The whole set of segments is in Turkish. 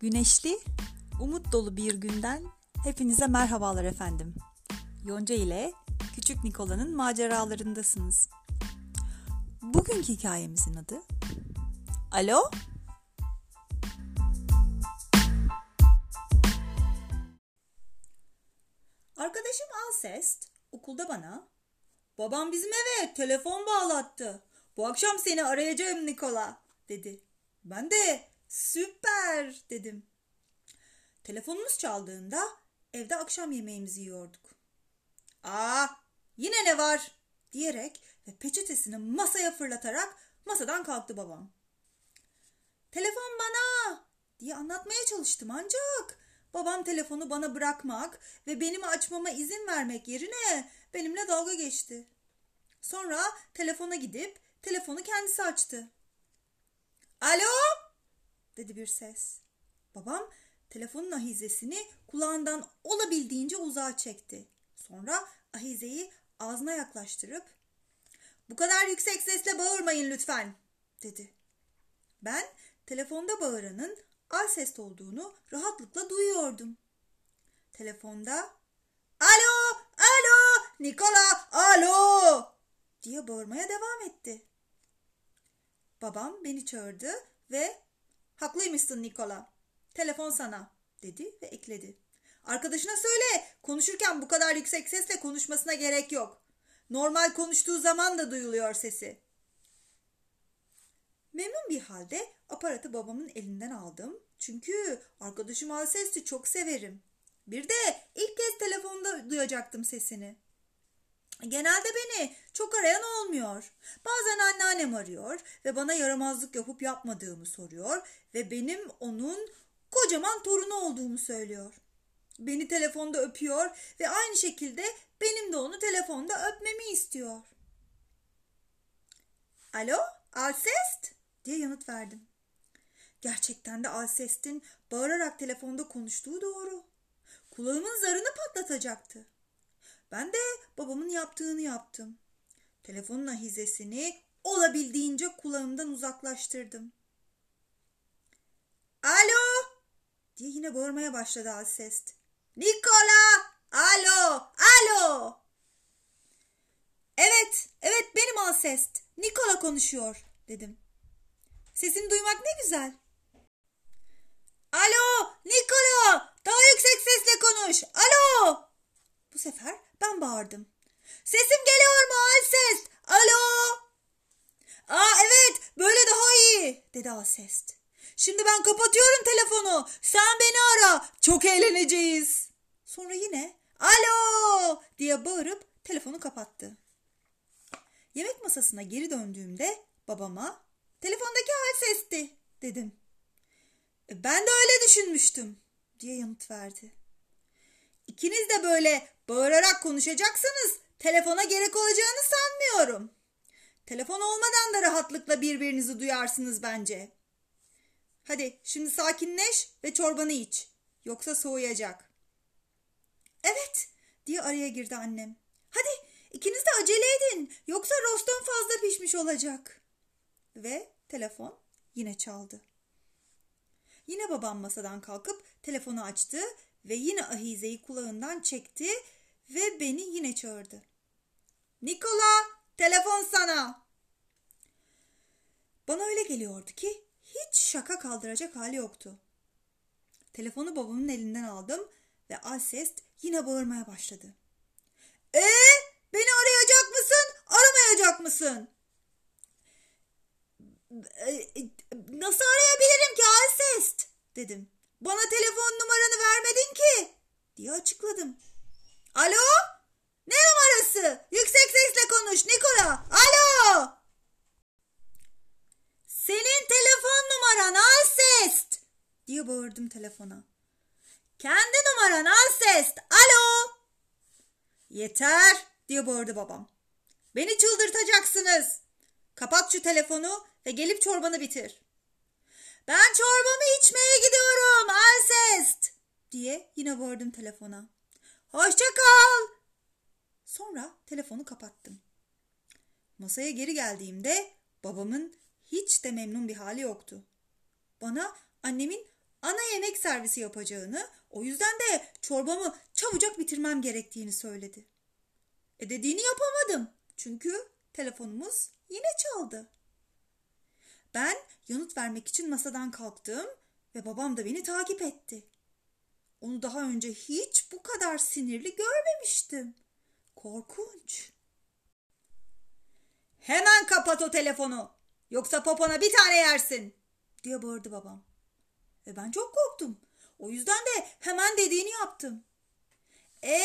Güneşli, umut dolu bir günden hepinize merhabalar efendim. Yonca ile Küçük Nikola'nın maceralarındasınız. Bugünkü hikayemizin adı Alo? Arkadaşım Alcest okulda bana Babam bizim eve telefon bağlattı. Bu akşam seni arayacağım Nikola dedi. Ben de süper dedim. Telefonumuz çaldığında evde akşam yemeğimizi yiyorduk. Aa yine ne var diyerek ve peçetesini masaya fırlatarak masadan kalktı babam. Telefon bana diye anlatmaya çalıştım ancak babam telefonu bana bırakmak ve benim açmama izin vermek yerine benimle dalga geçti. Sonra telefona gidip telefonu kendisi açtı. Alo dedi bir ses. Babam telefonun ahizesini kulağından olabildiğince uzağa çekti. Sonra ahizeyi ağzına yaklaştırıp bu kadar yüksek sesle bağırmayın lütfen dedi. Ben telefonda bağıranın al sesli olduğunu rahatlıkla duyuyordum. Telefonda alo alo Nikola alo diye bağırmaya devam etti. Babam beni çağırdı ve haklıymışsın Nikola. Telefon sana dedi ve ekledi. Arkadaşına söyle konuşurken bu kadar yüksek sesle konuşmasına gerek yok. Normal konuştuğu zaman da duyuluyor sesi. Memnun bir halde aparatı babamın elinden aldım. Çünkü arkadaşım Alcest'i çok severim. Bir de ilk kez telefonda duyacaktım sesini. Genelde beni çok arayan olmuyor. Bazen anneannem arıyor ve bana yaramazlık yapıp yapmadığımı soruyor ve benim onun kocaman torunu olduğumu söylüyor. Beni telefonda öpüyor ve aynı şekilde benim de onu telefonda öpmemi istiyor. Alo, Alcest? diye yanıt verdim. Gerçekten de Alcest'in bağırarak telefonda konuştuğu doğru. Kulağımın zarını patlatacaktı. Ben de babamın yaptığını yaptım. Telefonun ahizesini olabildiğince kulağımdan uzaklaştırdım. Alo! diye yine bağırmaya başladı Alcest. Nikola! Alo! Alo! Evet, evet benim Alcest. Nikola konuşuyor dedim. Sesini duymak ne güzel. Alo! Nikola! Daha yüksek sesle konuş. Alo! Bu sefer ben bağırdım. Sesim geliyor mu Alcest? Alo? Aa evet böyle daha iyi dedi Alcest. Şimdi ben kapatıyorum telefonu. Sen beni ara. Çok eğleneceğiz. Sonra yine alo diye bağırıp telefonu kapattı. Yemek masasına geri döndüğümde babama telefondaki Alcest'ti dedim. E, ben de öyle düşünmüştüm diye yanıt verdi. İkiniz de böyle bağırarak konuşacaksanız telefona gerek olacağını sanmıyorum. Telefon olmadan da rahatlıkla birbirinizi duyarsınız bence. Hadi şimdi sakinleş ve çorbanı iç. Yoksa soğuyacak. Evet diye araya girdi annem. Hadi ikiniz de acele edin. Yoksa roston fazla pişmiş olacak. Ve telefon yine çaldı. Yine babam masadan kalkıp telefonu açtı ve yine ahizeyi kulağından çekti ve beni yine çağırdı. Nikola, telefon sana. Bana öyle geliyordu ki hiç şaka kaldıracak hali yoktu. Telefonu babamın elinden aldım ve Alcest yine bağırmaya başladı. Ee, beni arayacak mısın, aramayacak mısın? Nasıl arayabilirim ki Alcest? dedim. Bana telefon numaranı vermedin ki diye açıkladım. Alo? Ne numarası? Yüksek sesle konuş Nikola. Alo? Senin telefon numaran Alcest diye bağırdım telefona. Kendi numaran Alcest. Alo? Yeter diye bağırdı babam. Beni çıldırtacaksınız. Kapat şu telefonu ve gelip çorbanı bitir. Ben çorbamı içmeye gidiyorum Alcest diye yine bağırdım telefona. Hoşça kal. Sonra telefonu kapattım. Masaya geri geldiğimde babamın hiç de memnun bir hali yoktu. Bana annemin ana yemek servisi yapacağını, o yüzden de çorbamı çabucak bitirmem gerektiğini söyledi. E dediğini yapamadım. Çünkü telefonumuz yine çaldı. Ben yanıt vermek için masadan kalktım ve babam da beni takip etti. Onu daha önce hiç bu kadar sinirli görmemiştim. Korkunç. Hemen kapat o telefonu. Yoksa popona bir tane yersin diye bağırdı babam. Ve ben çok korktum. O yüzden de hemen dediğini yaptım. E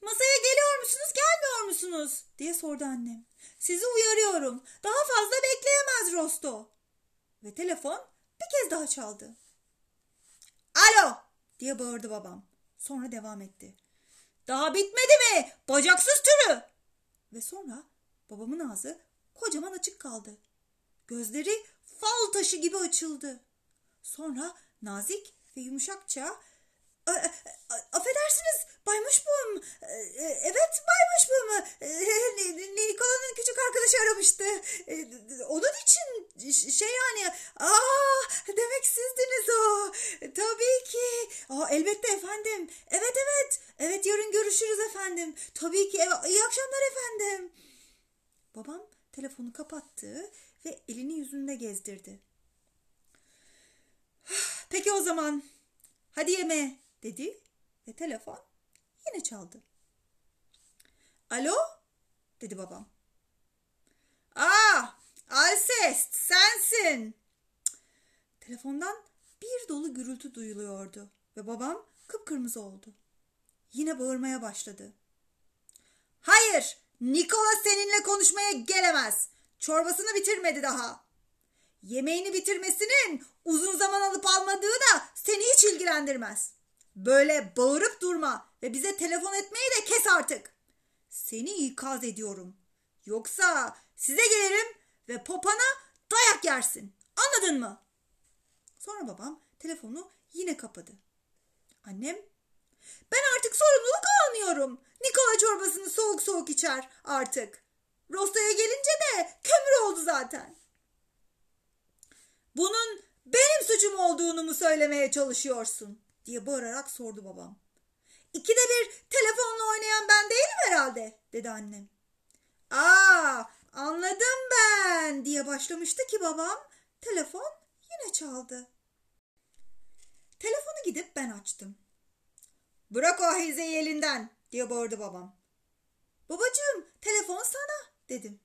masaya geliyor musunuz gelmiyor musunuz diye sordu annem. Sizi uyarıyorum. Daha fazla bekleyemez Rosto. Ve telefon bir kez daha çaldı. Alo diye bağırdı babam. Sonra devam etti. Daha bitmedi mi? Bacaksız türü. Ve sonra babamın ağzı kocaman açık kaldı. Gözleri fal taşı gibi açıldı. Sonra nazik ve yumuşakça affedersiniz baymuş bum. Evet baymuş bum. Nikola'nın küçük arkadaşı aramıştı. Onun için şey yani aa demek sizdiniz o. Tabii ki. Aa, elbette efendim. Evet evet. Evet yarın görüşürüz efendim. Tabii ki. İyi akşamlar efendim. Babam kapattı ve elini yüzünde gezdirdi. Peki o zaman hadi yeme dedi ve telefon yine çaldı. Alo dedi babam. Aa Alcest sensin. Telefondan bir dolu gürültü duyuluyordu ve babam kıpkırmızı oldu. Yine bağırmaya başladı. Hayır Nikola seninle konuşmaya gelemez. Çorbasını bitirmedi daha. Yemeğini bitirmesinin uzun zaman alıp almadığı da seni hiç ilgilendirmez. Böyle bağırıp durma ve bize telefon etmeyi de kes artık. Seni ikaz ediyorum. Yoksa size gelirim ve popana dayak yersin. Anladın mı? Sonra babam telefonu yine kapadı. Annem ben artık sorumluluk almıyorum. Nikola çorbasını soğuk soğuk içer artık. Rosta'ya gelince de kömür oldu zaten. Bunun benim suçum olduğunu mu söylemeye çalışıyorsun? diye bağırarak sordu babam. İkide bir telefonla oynayan ben değilim herhalde dedi annem. Aa anladım ben diye başlamıştı ki babam telefon yine çaldı. Telefonu gidip ben açtım. Bırak o hizeyi elinden diye bağırdı babam. Babacığım telefon sana dedim.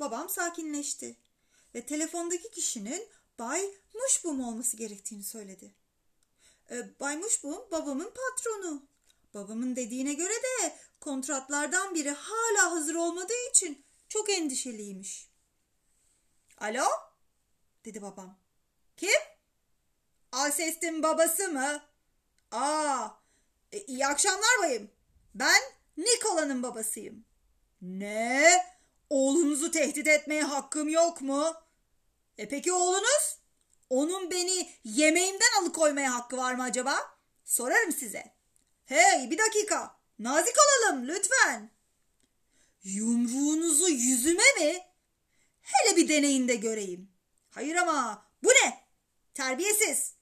Babam sakinleşti ve telefondaki kişinin Bay Muşbum olması gerektiğini söyledi. E, Bay Muşbum babamın patronu. Babamın dediğine göre de kontratlardan biri hala hazır olmadığı için çok endişeliymiş. Alo? dedi babam. Kim? Alcest'in babası mı? Aa, e, iyi akşamlar bayım. Ben Nikola'nın babasıyım. Ne? Oğlunuzu tehdit etmeye hakkım yok mu? E peki oğlunuz? Onun beni yemeğimden alıkoymaya hakkı var mı acaba? Sorarım size. Hey bir dakika. Nazik olalım lütfen. Yumruğunuzu yüzüme mi? Hele bir deneyin de göreyim. Hayır ama bu ne? Terbiyesiz.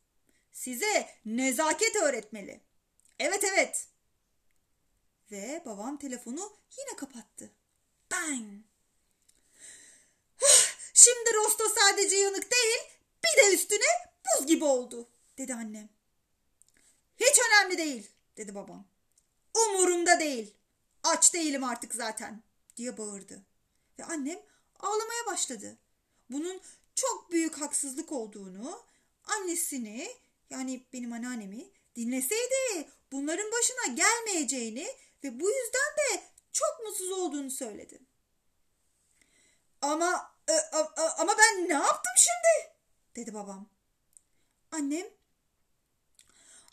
Size nezaket öğretmeli. Evet evet. Ve babam telefonu yine kapattı. Bang! Şimdi rosto sadece yanık değil bir de üstüne buz gibi oldu dedi annem. Hiç önemli değil dedi babam. Umurumda değil. Aç değilim artık zaten diye bağırdı. Ve annem ağlamaya başladı. Bunun çok büyük haksızlık olduğunu, annesini yani benim anneannemi dinleseydi bunların başına gelmeyeceğini ve bu yüzden de çok mutsuz olduğunu söyledi. Ama e, ama ben ne yaptım şimdi? dedi babam. Annem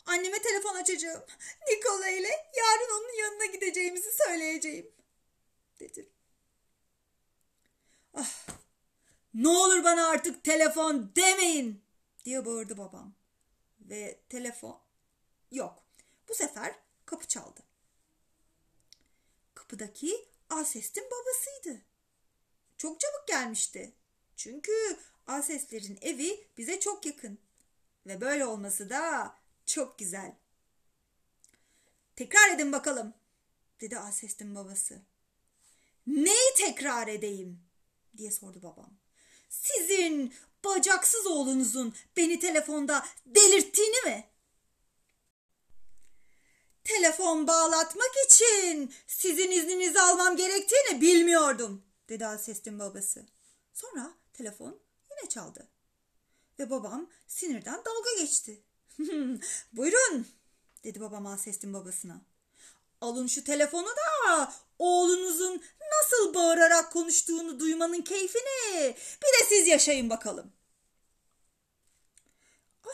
Anneme telefon açacağım. Nikola ile yarın onun yanına gideceğimizi söyleyeceğim. Dedi. Ah, ne olur bana artık telefon demeyin diye bağırdı babam. Ve telefon yok. Bu sefer kapı çaldı. Kapıdaki Alses'in babasıydı. Çok çabuk gelmişti. Çünkü Alseslerin evi bize çok yakın. Ve böyle olması da çok güzel. Tekrar edin bakalım, dedi Alcest'in babası. Neyi tekrar edeyim? diye sordu babam. Sizin bacaksız oğlunuzun beni telefonda delirttiğini mi? Telefon bağlatmak için sizin izninizi almam gerektiğini bilmiyordum, dedi Alcest'in babası. Sonra telefon yine çaldı. Ve babam sinirden dalga geçti. Buyurun, dedi babam Alcest'in babasına. Alın şu telefonu da oğlunuzun nasıl bağırarak konuştuğunu duymanın keyfini bir de siz yaşayın bakalım.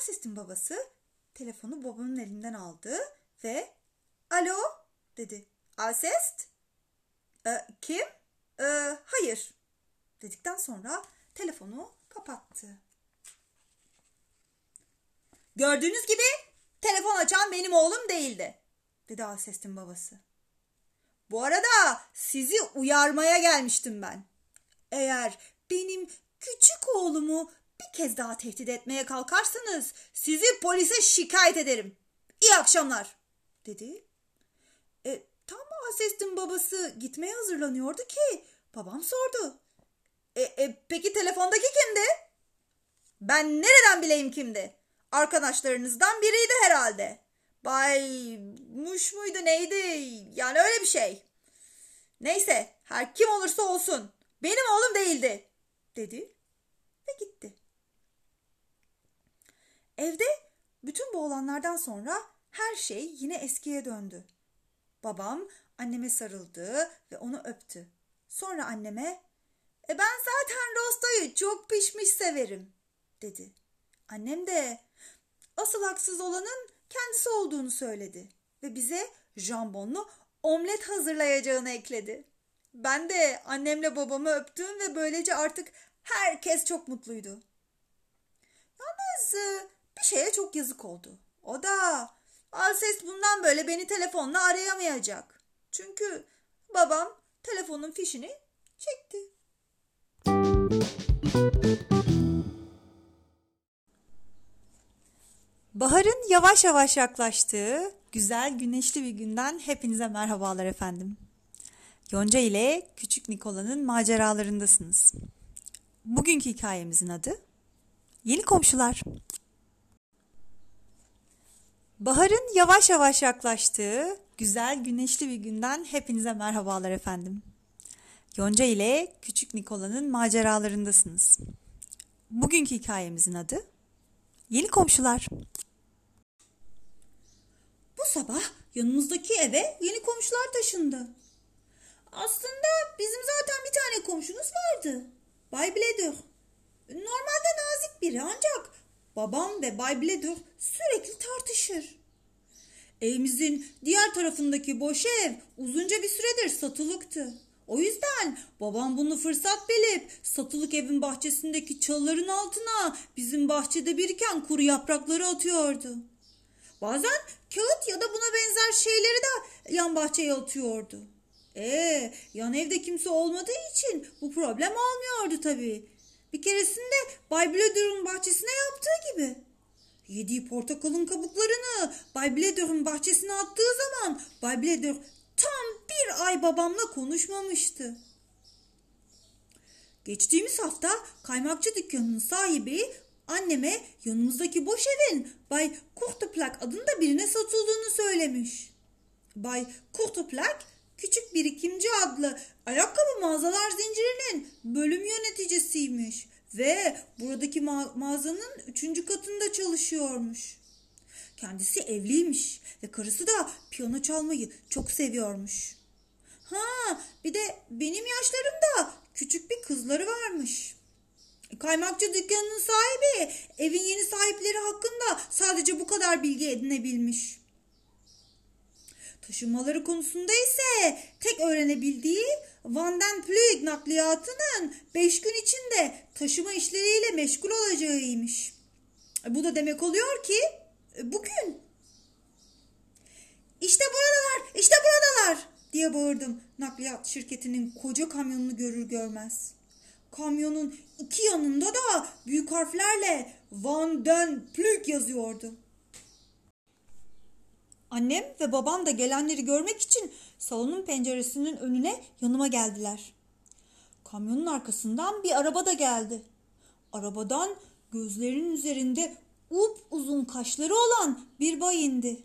Alcest'in babası telefonu babanın elinden aldı ve alo dedi. Alcest? E, kim? E, hayır dedikten sonra telefonu kapattı. Gördüğünüz gibi telefon açan benim oğlum değildi, dedi Alcest'in babası. Bu arada sizi uyarmaya gelmiştim ben. Eğer benim küçük oğlumu bir kez daha tehdit etmeye kalkarsanız sizi polise şikayet ederim. İyi akşamlar, dedi. Alcest'in babası gitmeye hazırlanıyordu ki babam sordu. E, e, peki telefondaki kimdi? Ben nereden bileyim kimdi? Arkadaşlarınızdan biriydi herhalde. Bay Muş muydu neydi? Yani öyle bir şey. Neyse her kim olursa olsun benim oğlum değildi dedi ve gitti. Evde bütün bu olanlardan sonra her şey yine eskiye döndü. Babam anneme sarıldı ve onu öptü. Sonra anneme e ben zaten rostoyu çok pişmiş severim dedi. Annem de asıl haksız olanın kendisi olduğunu söyledi ve bize jambonlu omlet hazırlayacağını ekledi. Ben de annemle babamı öptüm ve böylece artık herkes çok mutluydu. Yalnız e, bir şeye çok yazık oldu. O da Alses bundan böyle beni telefonla arayamayacak. Çünkü babam telefonun fişini çekti. Baharın yavaş yavaş yaklaştığı güzel güneşli bir günden hepinize merhabalar efendim. Yonca ile Küçük Nikola'nın maceralarındasınız. Bugünkü hikayemizin adı Yeni Komşular. Baharın yavaş yavaş yaklaştığı güzel güneşli bir günden hepinize merhabalar efendim. Yonca ile Küçük Nikola'nın maceralarındasınız. Bugünkü hikayemizin adı Yeni Komşular. Bu sabah yanımızdaki eve yeni komşular taşındı. Aslında bizim zaten bir tane komşumuz vardı. Bay Bledur. Normalde nazik biri ancak babam ve Bay Bledur sürekli tartışır. Evimizin diğer tarafındaki boş ev uzunca bir süredir satılıktı. O yüzden babam bunu fırsat bilip satılık evin bahçesindeki çalıların altına bizim bahçede biriken kuru yaprakları atıyordu. Bazen kağıt ya da buna benzer şeyleri de yan bahçeye atıyordu. Ee, yan evde kimse olmadığı için bu problem olmuyordu tabii. Bir keresinde Bay Blader'ın bahçesine yaptığı gibi. Yediği portakalın kabuklarını Bay Blader'ın bahçesine attığı zaman Bay Blader tam bir ay babamla konuşmamıştı. Geçtiğimiz hafta kaymakçı dükkanının sahibi anneme yanımızdaki boş evin Bay Kurtuplak adında birine satıldığını söylemiş. Bay Kurtuplak küçük birikimci adlı ayakkabı mağazalar zincirinin bölüm yöneticisiymiş ve buradaki ma- mağazanın üçüncü katında çalışıyormuş. Kendisi evliymiş ve karısı da piyano çalmayı çok seviyormuş. Ha bir de benim yaşlarımda küçük bir kızları varmış. Kaymakçı dükkanının sahibi evin yeni sahipleri hakkında sadece bu kadar bilgi edinebilmiş. Taşınmaları konusunda ise tek öğrenebildiği Van den Ploeg nakliyatının beş gün içinde taşıma işleriyle meşgul olacağıymış. Bu da demek oluyor ki bugün. İşte buradalar, işte buradalar diye bağırdım nakliyat şirketinin koca kamyonunu görür görmez. kamyonun iki yanında da büyük harflerle Van den Plük yazıyordu. Annem ve babam da gelenleri görmek için salonun penceresinin önüne yanıma geldiler. Kamyonun arkasından bir araba da geldi. Arabadan gözlerinin üzerinde up uzun kaşları olan bir bay indi.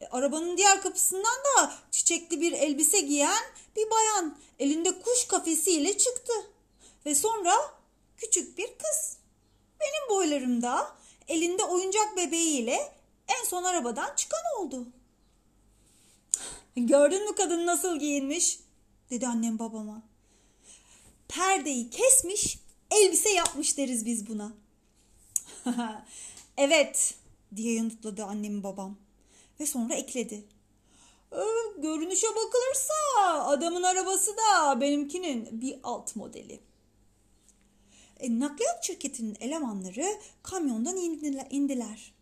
E, arabanın diğer kapısından da çiçekli bir elbise giyen bir bayan elinde kuş kafesiyle çıktı. Ve sonra küçük bir kız. Benim boylarımda elinde oyuncak bebeğiyle en son arabadan çıkan oldu. Gördün mü kadın nasıl giyinmiş? dedi annem babama. Perdeyi kesmiş, elbise yapmış deriz biz buna. evet diye yanıtladı annem babam. Ve sonra ekledi. Ee, görünüşe bakılırsa adamın arabası da benimkinin bir alt modeli. E, nakliyat şirketinin elemanları kamyondan indiler.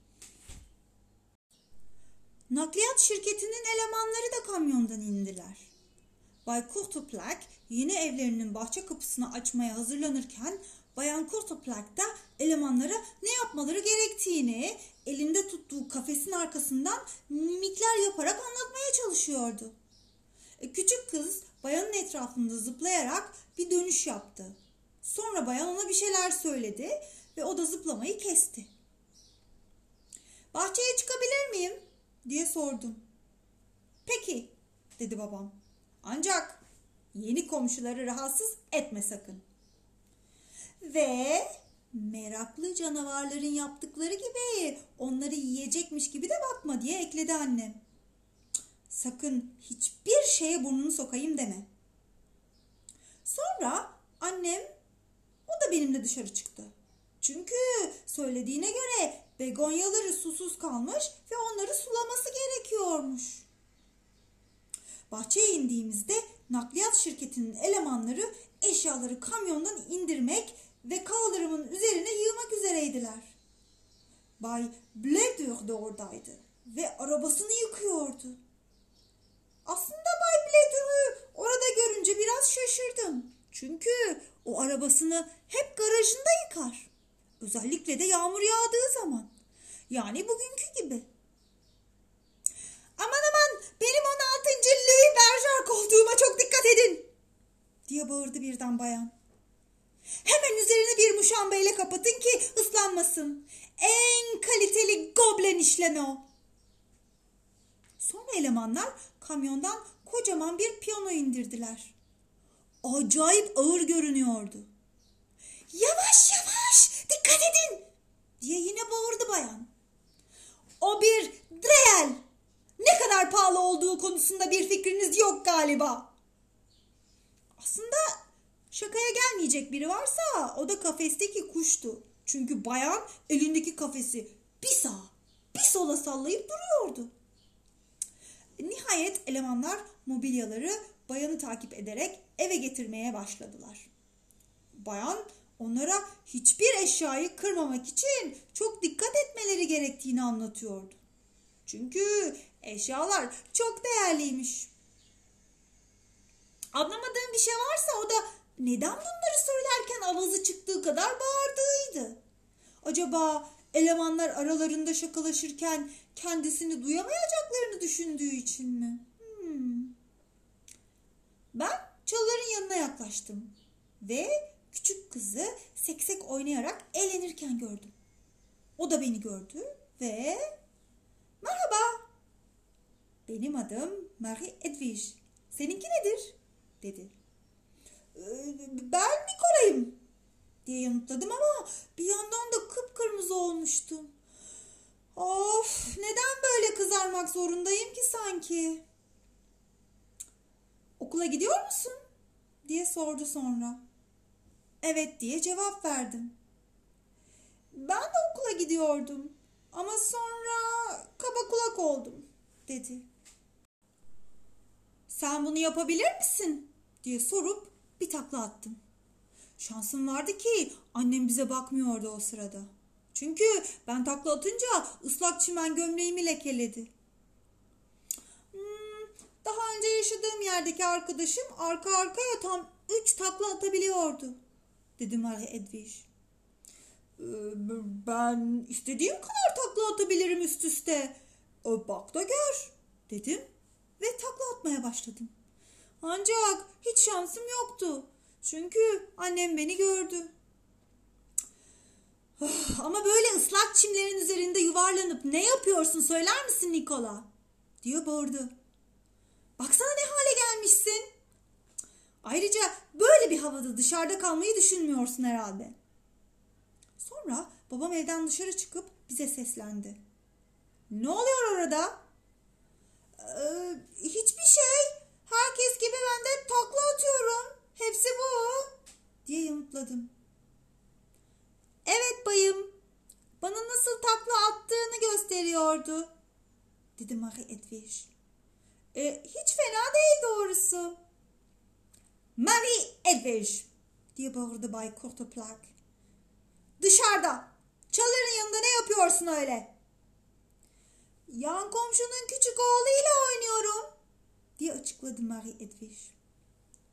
Nakliyat şirketinin elemanları da kamyondan indiler. Bay Kurtoplak yeni evlerinin bahçe kapısını açmaya hazırlanırken Bayan Kurtoplak da elemanlara ne yapmaları gerektiğini elinde tuttuğu kafesin arkasından mimikler yaparak anlatmaya çalışıyordu. E, küçük kız bayanın etrafında zıplayarak bir dönüş yaptı. Sonra bayan ona bir şeyler söyledi ve o da zıplamayı kesti. Bahçeye çıkabilir miyim? Diye sordum. Peki dedi babam. Ancak yeni komşuları rahatsız etme sakın. Ve meraklı canavarların yaptıkları gibi onları yiyecekmiş gibi de bakma diye ekledi annem. Sakın hiçbir şeye burnunu sokayım deme. Sonra annem o da benimle dışarı çıktı. Çünkü söylediğine göre begonyaları susuz kalmış ve onları sulaması gerekiyormuş. Bahçeye indiğimizde nakliyat şirketinin elemanları eşyaları kamyondan indirmek ve kaldırımın üzerine yığmak üzereydiler. Bay Bledur da oradaydı ve arabasını yıkıyordu. Aslında Bay Bledur'u orada görünce biraz şaşırdım. Çünkü o arabasını hep garajında yıkar. Özellikle de yağmur yağdığı zaman. Yani bugünkü gibi. Aman aman benim 16. Louis Berger koltuğuma çok dikkat edin. Diye bağırdı birden bayan. Hemen üzerine bir muşambayla kapatın ki ıslanmasın. En kaliteli goblen işleme o. Sonra elemanlar kamyondan kocaman bir piyano indirdiler. Acayip ağır görünüyordu. Yavaş yavaş dikkat edin diye yine bağırdı bayan. O bir dreyel. Ne kadar pahalı olduğu konusunda bir fikriniz yok galiba. Aslında şakaya gelmeyecek biri varsa o da kafesteki kuştu. Çünkü bayan elindeki kafesi bir sağa bir sola sallayıp duruyordu. Nihayet elemanlar mobilyaları bayanı takip ederek eve getirmeye başladılar. Bayan onlara hiçbir eşyayı kırmamak için çok dikkat etmeleri gerektiğini anlatıyordu. Çünkü eşyalar çok değerliymiş. Anlamadığım bir şey varsa o da neden bunları söylerken avazı çıktığı kadar bağırdığıydı. Acaba elemanlar aralarında şakalaşırken kendisini duyamayacaklarını düşündüğü için mi? Hmm. Ben çalıların yanına yaklaştım ve küçük kızı seksek oynayarak eğlenirken gördüm. O da beni gördü ve merhaba benim adım Marie Edwige. Seninki nedir? dedi. Ee, ben Nikola'yım diye yanıtladım ama bir yandan da kıpkırmızı olmuştum. Of neden böyle kızarmak zorundayım ki sanki? Okula gidiyor musun? diye sordu sonra. Evet diye cevap verdim. Ben de okula gidiyordum ama sonra kaba kulak oldum dedi. Sen bunu yapabilir misin? diye sorup bir takla attım. Şansım vardı ki annem bize bakmıyordu o sırada. Çünkü ben takla atınca ıslak çimen gömleğimi lekeledi. Hmm, daha önce yaşadığım yerdeki arkadaşım arka arkaya tam üç takla atabiliyordu dedi Marie Edwige. Ee, ben istediğim kadar takla atabilirim üst üste. Ee, bak da gör dedim ve takla atmaya başladım. Ancak hiç şansım yoktu. Çünkü annem beni gördü. Ama böyle ıslak çimlerin üzerinde yuvarlanıp ne yapıyorsun söyler misin Nikola? diye bağırdı. Baksana ne hale gelmişsin. Ayrıca böyle bir havada dışarıda kalmayı düşünmüyorsun herhalde. Sonra babam evden dışarı çıkıp bize seslendi. Ne oluyor orada? Ee, hiçbir şey. Herkes gibi ben de takla atıyorum. Hepsi bu. Diye yanıtladım. Evet bayım. Bana nasıl takla attığını gösteriyordu. Dedi Marie Edwige. E, hiç fena değil doğrusu. Marie Edwige diye bağırdı Bay Courteplac. Dışarıda. Çaların yanında ne yapıyorsun öyle? Yan komşunun küçük oğluyla oynuyorum diye açıkladı Marie Edwige.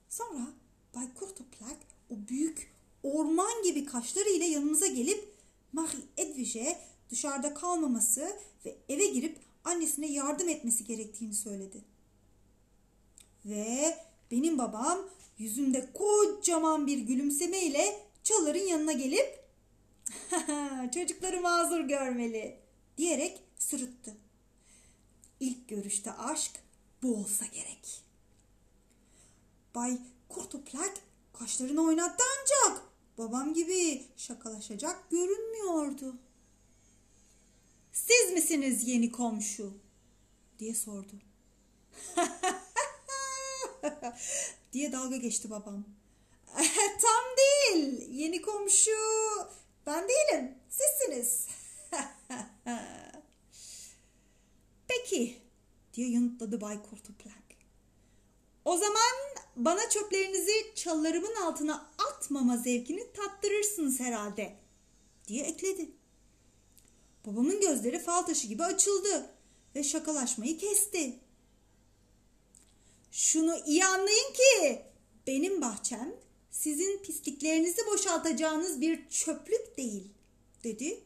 Sonra Bay Courteplac o büyük orman gibi kaşlarıyla yanımıza gelip Marie Edwige'e dışarıda kalmaması ve eve girip annesine yardım etmesi gerektiğini söyledi. Ve benim babam yüzünde kocaman bir gülümsemeyle Çalar'ın yanına gelip çocukları mazur görmeli diyerek sırıttı. İlk görüşte aşk bu olsa gerek. Bay Kurtuplak kaşlarını oynattı ancak babam gibi şakalaşacak görünmüyordu. Siz misiniz yeni komşu? diye sordu. diye dalga geçti babam. Tam değil. Yeni komşu ben değilim. Sizsiniz. Peki diye yanıtladı Bay Kurtuplak. O zaman bana çöplerinizi çalılarımın altına atmama zevkini tattırırsınız herhalde diye ekledi. Babamın gözleri fal taşı gibi açıldı ve şakalaşmayı kesti. Şunu iyi anlayın ki benim bahçem sizin pisliklerinizi boşaltacağınız bir çöplük değil dedi.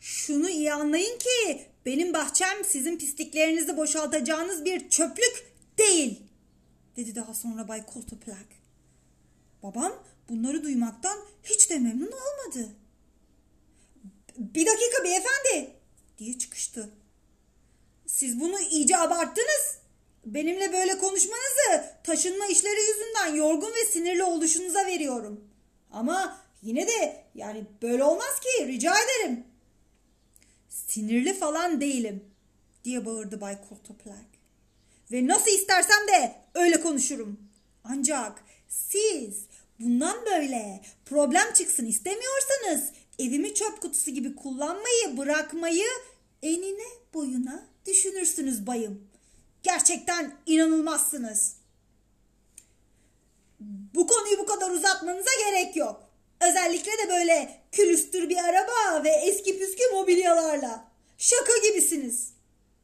Şunu iyi anlayın ki benim bahçem sizin pisliklerinizi boşaltacağınız bir çöplük değil dedi daha sonra Bay Coulterplak. Babam bunları duymaktan hiç de memnun olmadı. Bir dakika beyefendi diye çıkıştı. Siz bunu iyice abarttınız. Benimle böyle konuşmanızı taşınma işleri yüzünden yorgun ve sinirli oluşunuza veriyorum. Ama yine de yani böyle olmaz ki rica ederim. Sinirli falan değilim diye bağırdı Bay Courteplac. Ve nasıl istersem de öyle konuşurum. Ancak siz bundan böyle problem çıksın istemiyorsanız evimi çöp kutusu gibi kullanmayı bırakmayı enine boyuna düşünürsünüz bayım. Gerçekten inanılmazsınız. Bu konuyu bu kadar uzatmanıza gerek yok. Özellikle de böyle külüstür bir araba ve eski püskü mobilyalarla. Şaka gibisiniz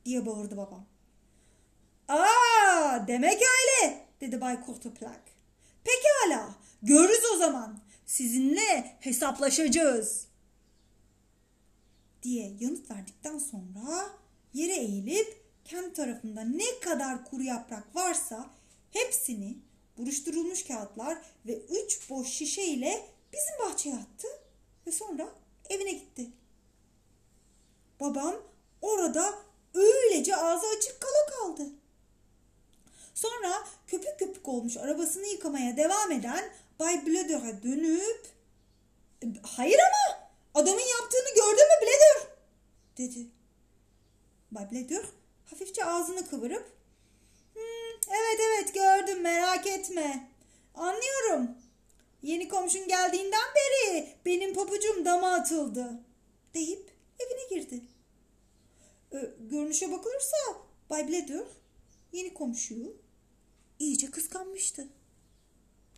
diye bağırdı babam. Aa demek öyle dedi Bay Kurtuplak. Pekala görürüz o zaman. Sizinle hesaplaşacağız. Diye yanıt verdikten sonra yere eğilip kendi tarafında ne kadar kuru yaprak varsa hepsini buruşturulmuş kağıtlar ve üç boş şişe ile bizim bahçeye attı ve sonra evine gitti. Babam orada öylece ağzı açık kala kaldı. Sonra köpük köpük olmuş arabasını yıkamaya devam eden Bay Blöder'e dönüp hayır ama adamın yaptığını gördün mü Blöder dedi. Bay Blöder hafifçe ağzını kıvırıp hmm, evet evet gördüm merak etme anlıyorum Yeni komşun geldiğinden beri benim papucum dama atıldı deyip evine girdi. Ee, görünüşe bakılırsa Bay Blader yeni komşuyu iyice kıskanmıştı.